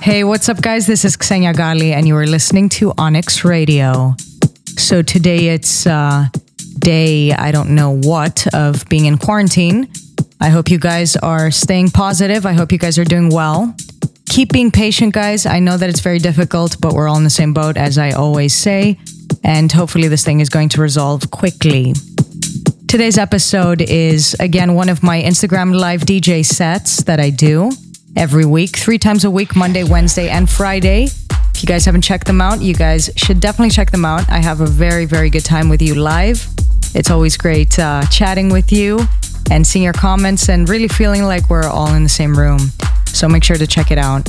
Hey, what's up, guys? This is Xenia Ghali, and you are listening to Onyx Radio. So today it's uh, day, I don't know what, of being in quarantine. I hope you guys are staying positive. I hope you guys are doing well. Keep being patient, guys. I know that it's very difficult, but we're all in the same boat, as I always say. And hopefully, this thing is going to resolve quickly. Today's episode is, again, one of my Instagram live DJ sets that I do every week, three times a week Monday, Wednesday, and Friday. If you guys haven't checked them out, you guys should definitely check them out. I have a very, very good time with you live. It's always great uh, chatting with you and seeing your comments and really feeling like we're all in the same room. So make sure to check it out.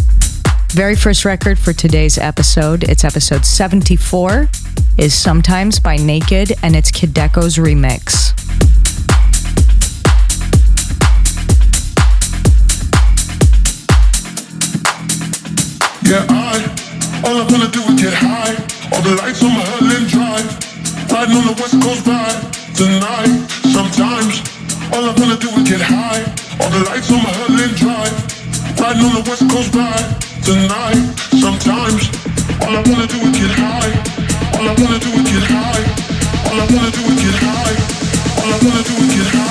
Very first record for today's episode, it's episode 74, is Sometimes by Naked, and it's Kideko's remix. Yeah, I, all I wanna do is get high. All the lights on my Hurling Drive. Riding on the West Coast vibe tonight. Sometimes, all I wanna do is get high. All the lights on my Hurling Drive. Riding on the West Coast vibe tonight. Sometimes, all I wanna do is get high. All I wanna do is get high. All I wanna do is get high. All I wanna do is get high.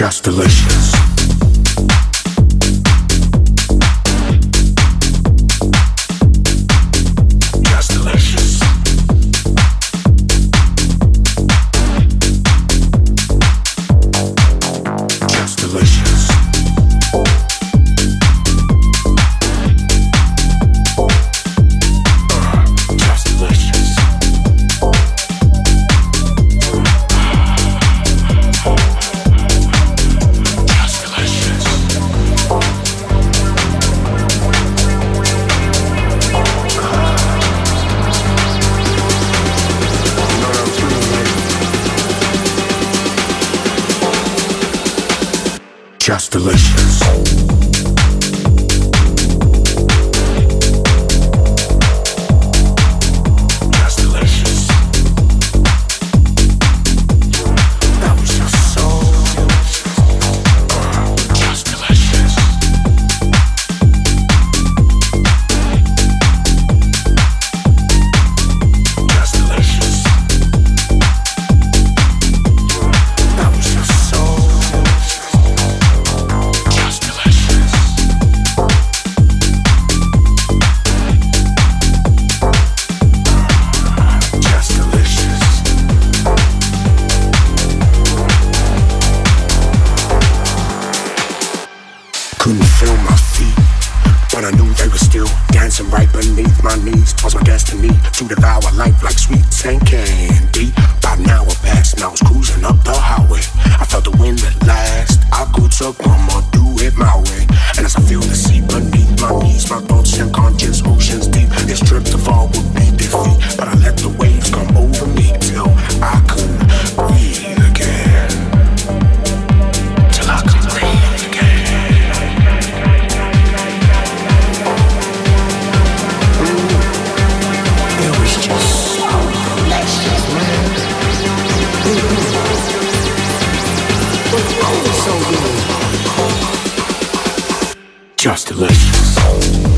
just delicious. couldn't feel my feet, but I knew they were still dancing right beneath my knees. Twas my destiny to devour life like sweet and candy. By an hour past, and I was cruising up the highway. I felt the wind at last. I could up, I'ma do it my way. And as I feel the sea beneath my knees, my thoughts and conscious oceans deep. This trip to fall would be defeat, but I let the waves come over me till I could. just delicious.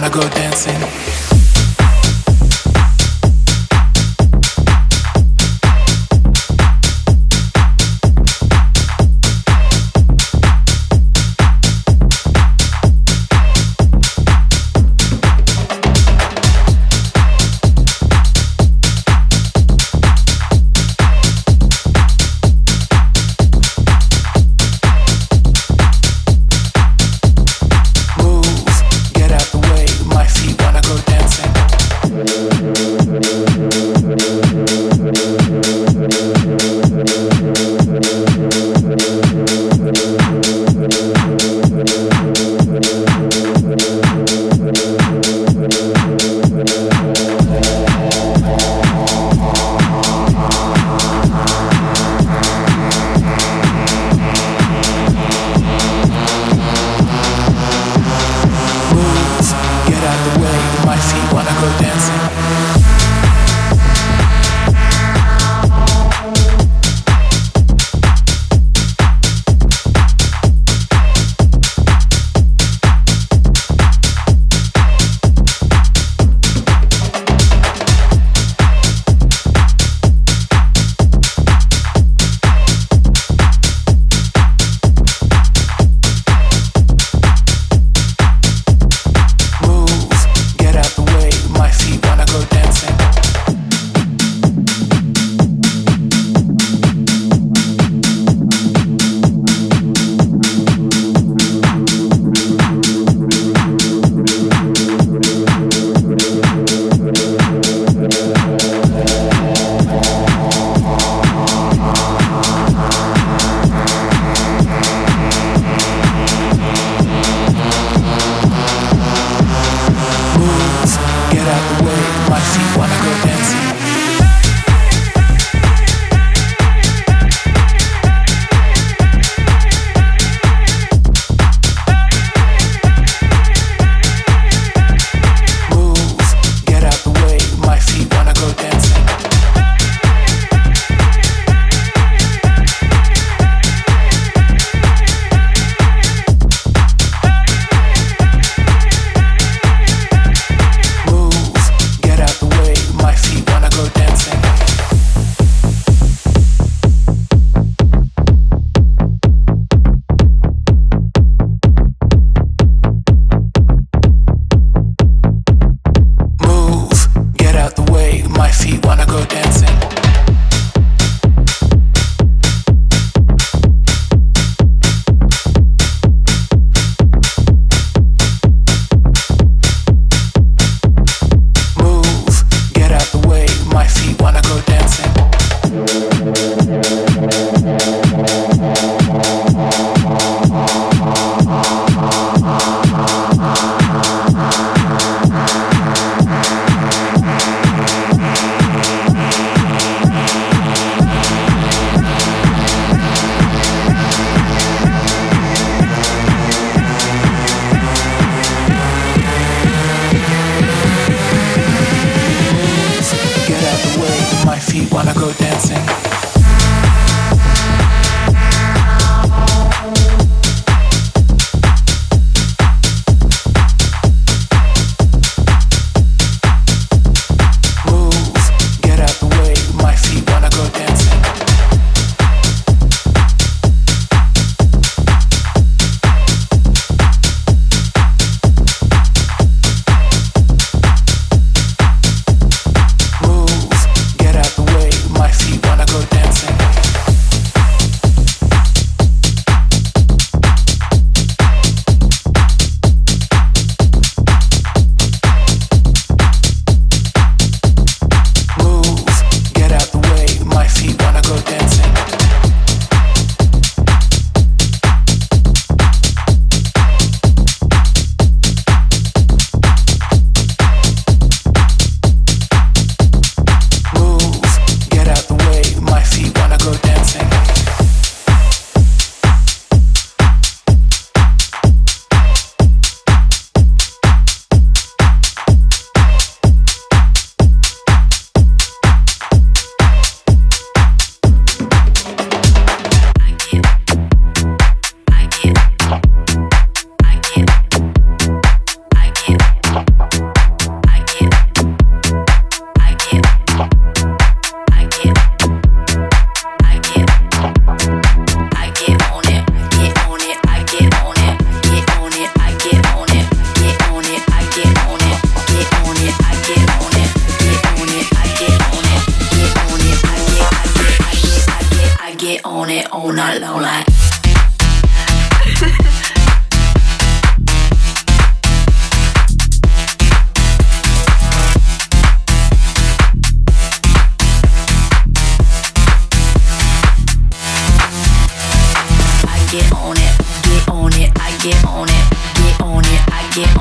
wanna go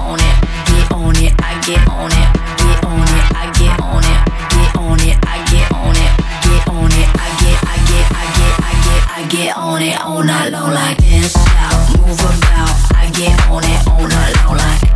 on it, get on it, I get on it, get on it, I get on it, get on it, I get on it, get on it, I get, I get, I get, I get, I get on it all night long like this. Move about, I get on it all night long like.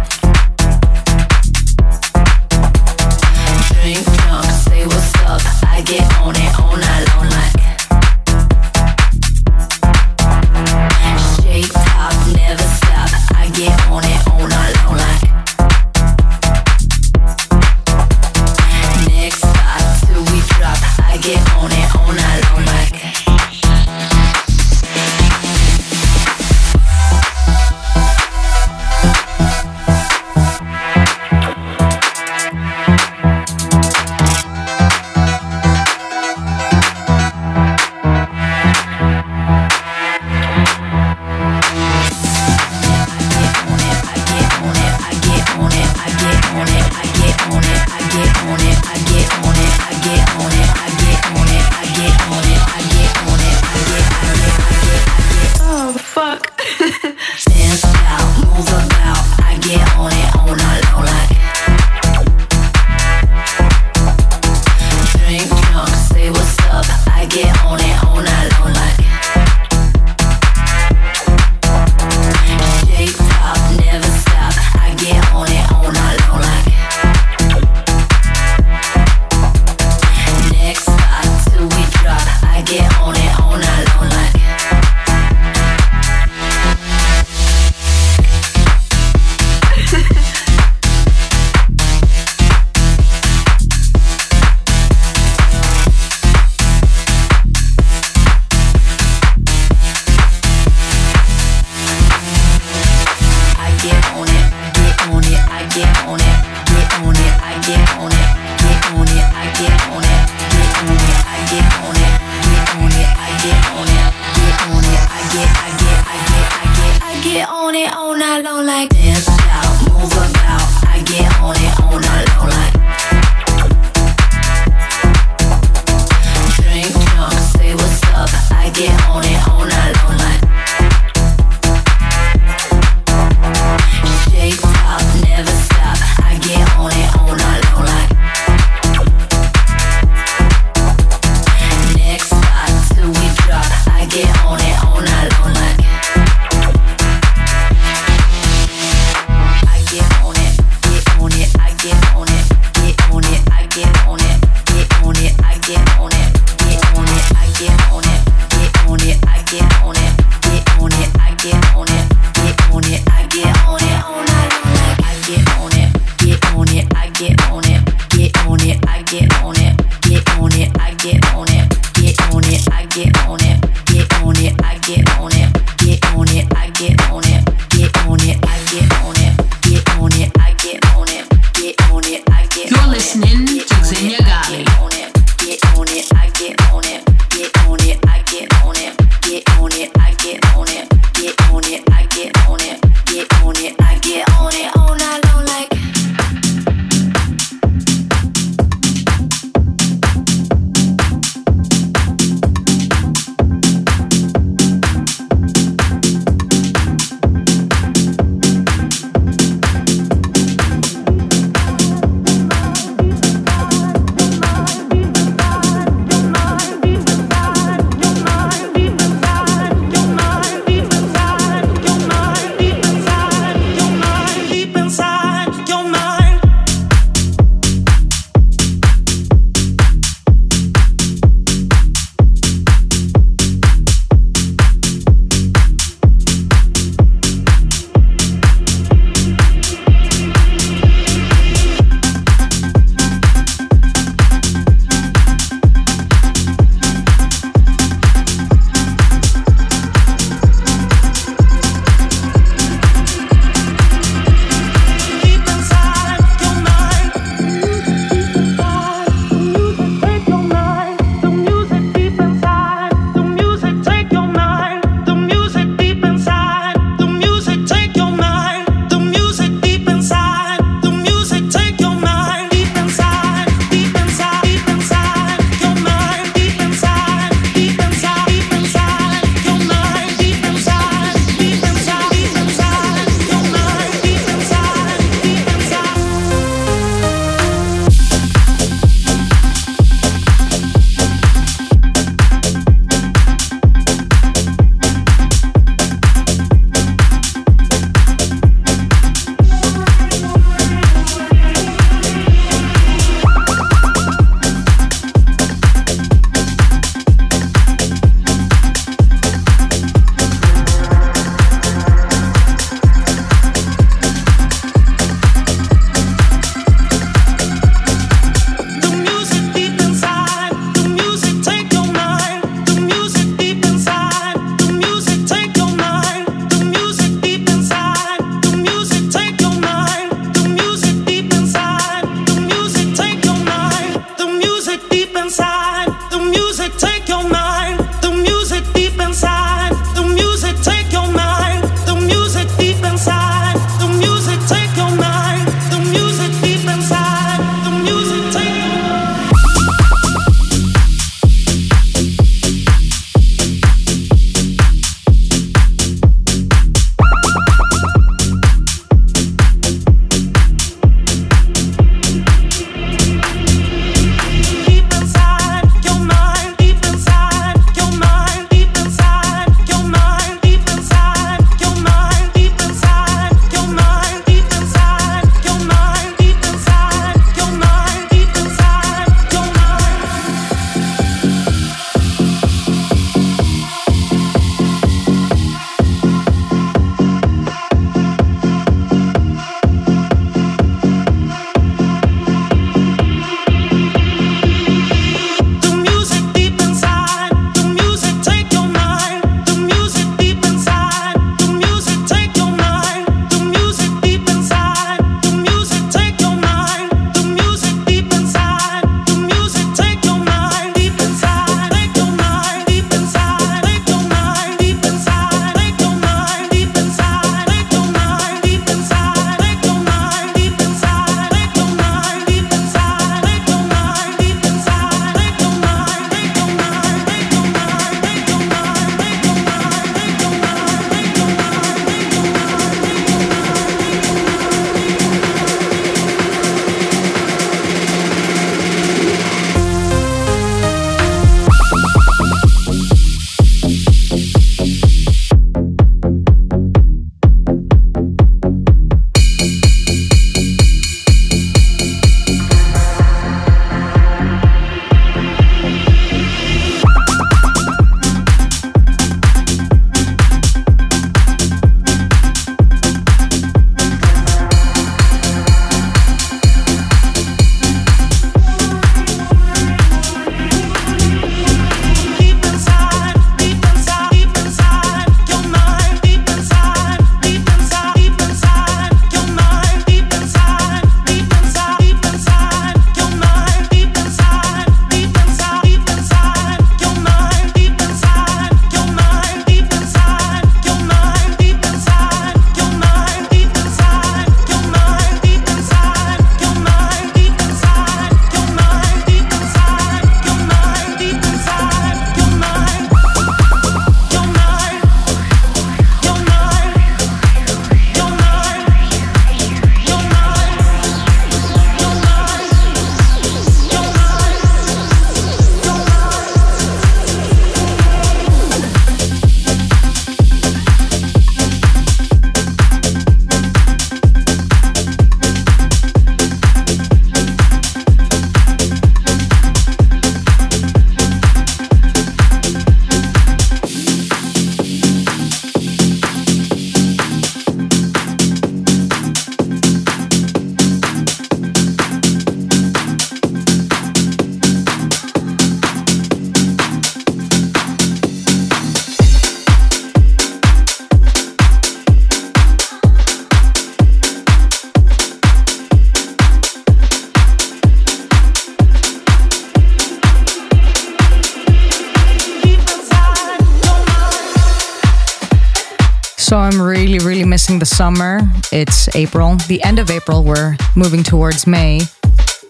The summer. It's April, the end of April. We're moving towards May,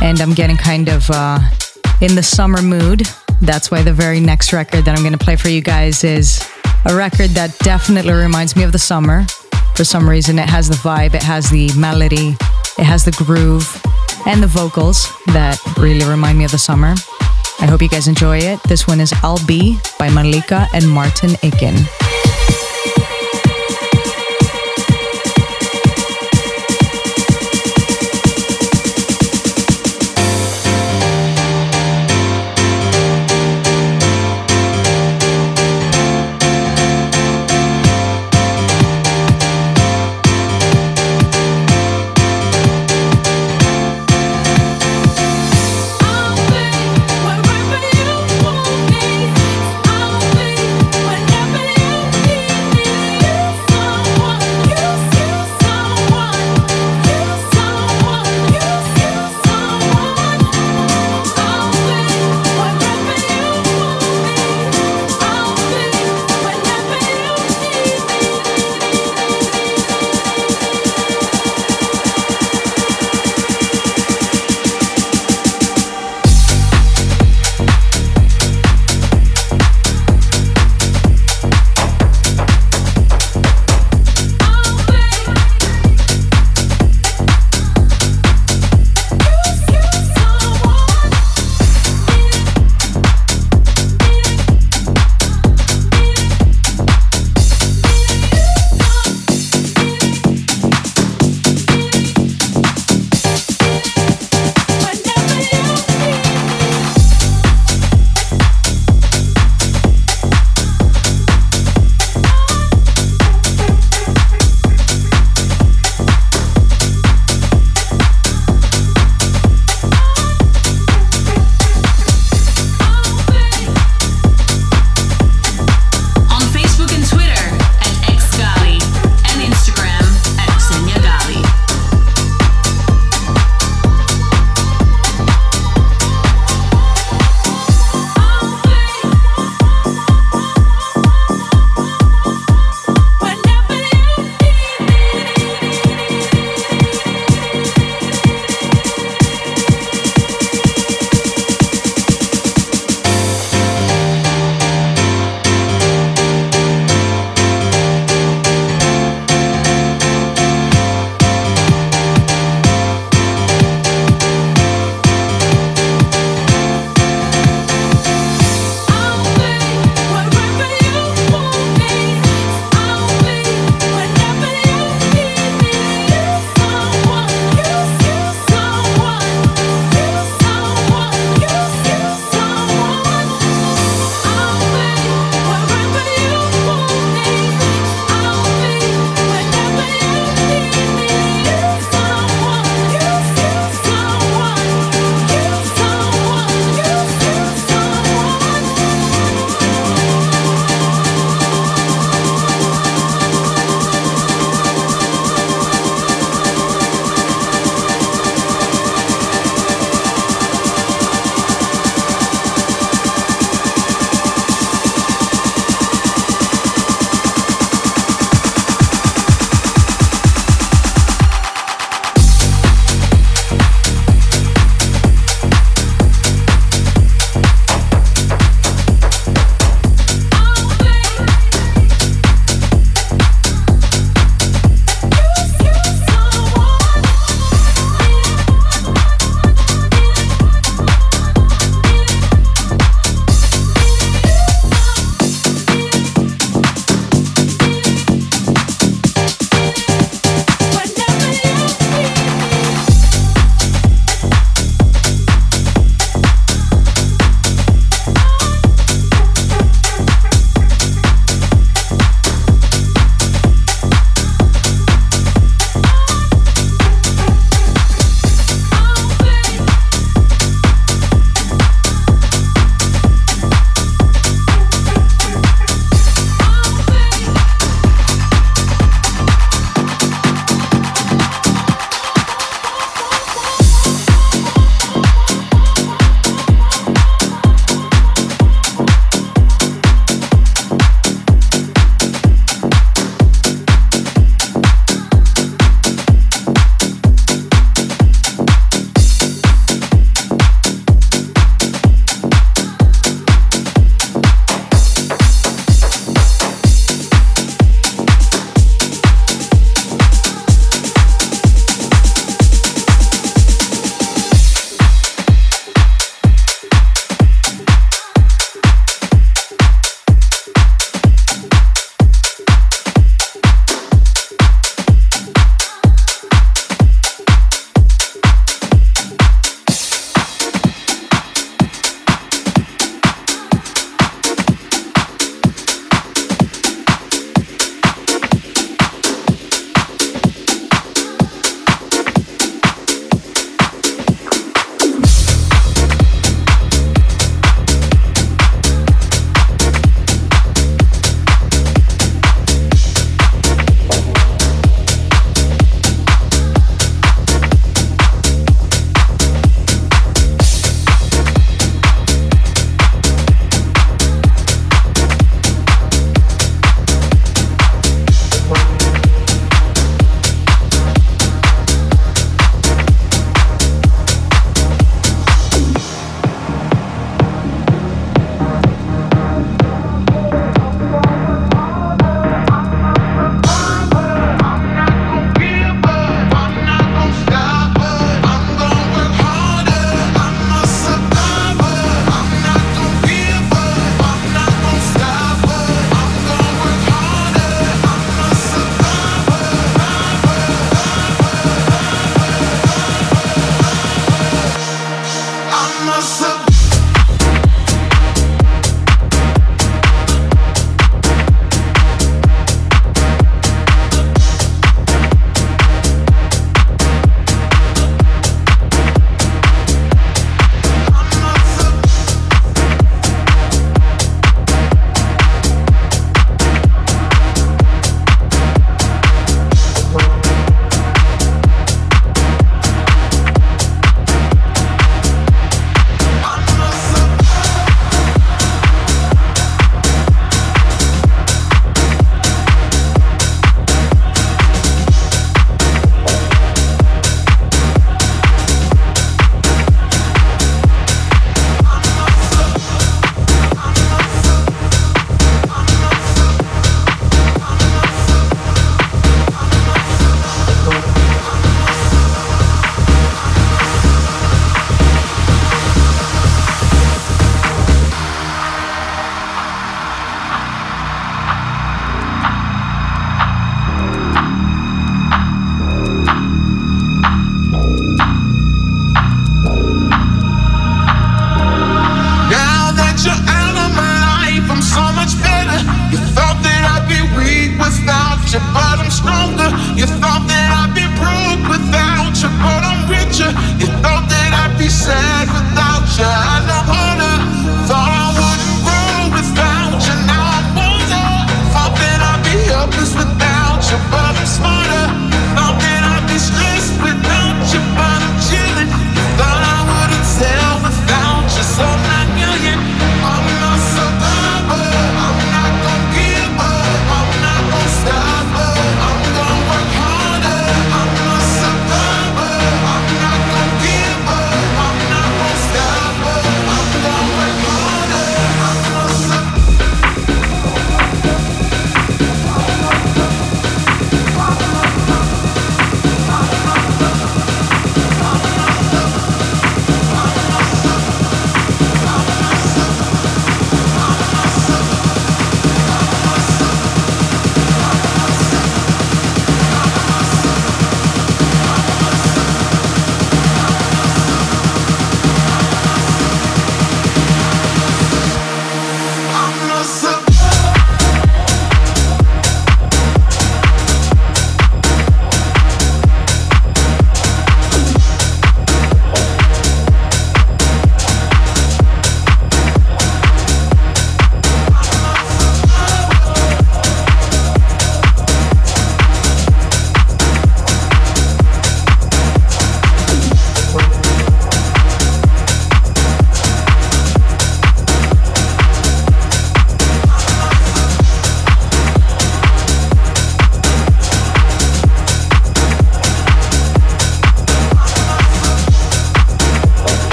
and I'm getting kind of uh, in the summer mood. That's why the very next record that I'm going to play for you guys is a record that definitely reminds me of the summer. For some reason, it has the vibe, it has the melody, it has the groove, and the vocals that really remind me of the summer. I hope you guys enjoy it. This one is I'll Be by Malika and Martin Ikin.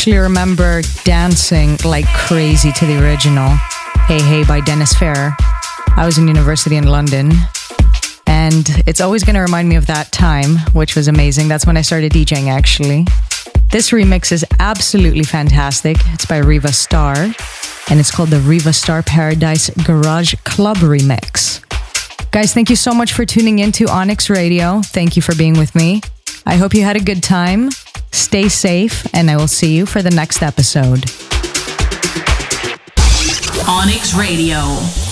Actually remember dancing like crazy to the original Hey Hey by Dennis Ferrer. I was in university in London. And it's always going to remind me of that time, which was amazing. That's when I started DJing, actually. This remix is absolutely fantastic. It's by Riva Star, and it's called the Riva Star Paradise Garage Club Remix. Guys, thank you so much for tuning in to Onyx Radio. Thank you for being with me. I hope you had a good time. Stay safe, and I will see you for the next episode. Onyx Radio.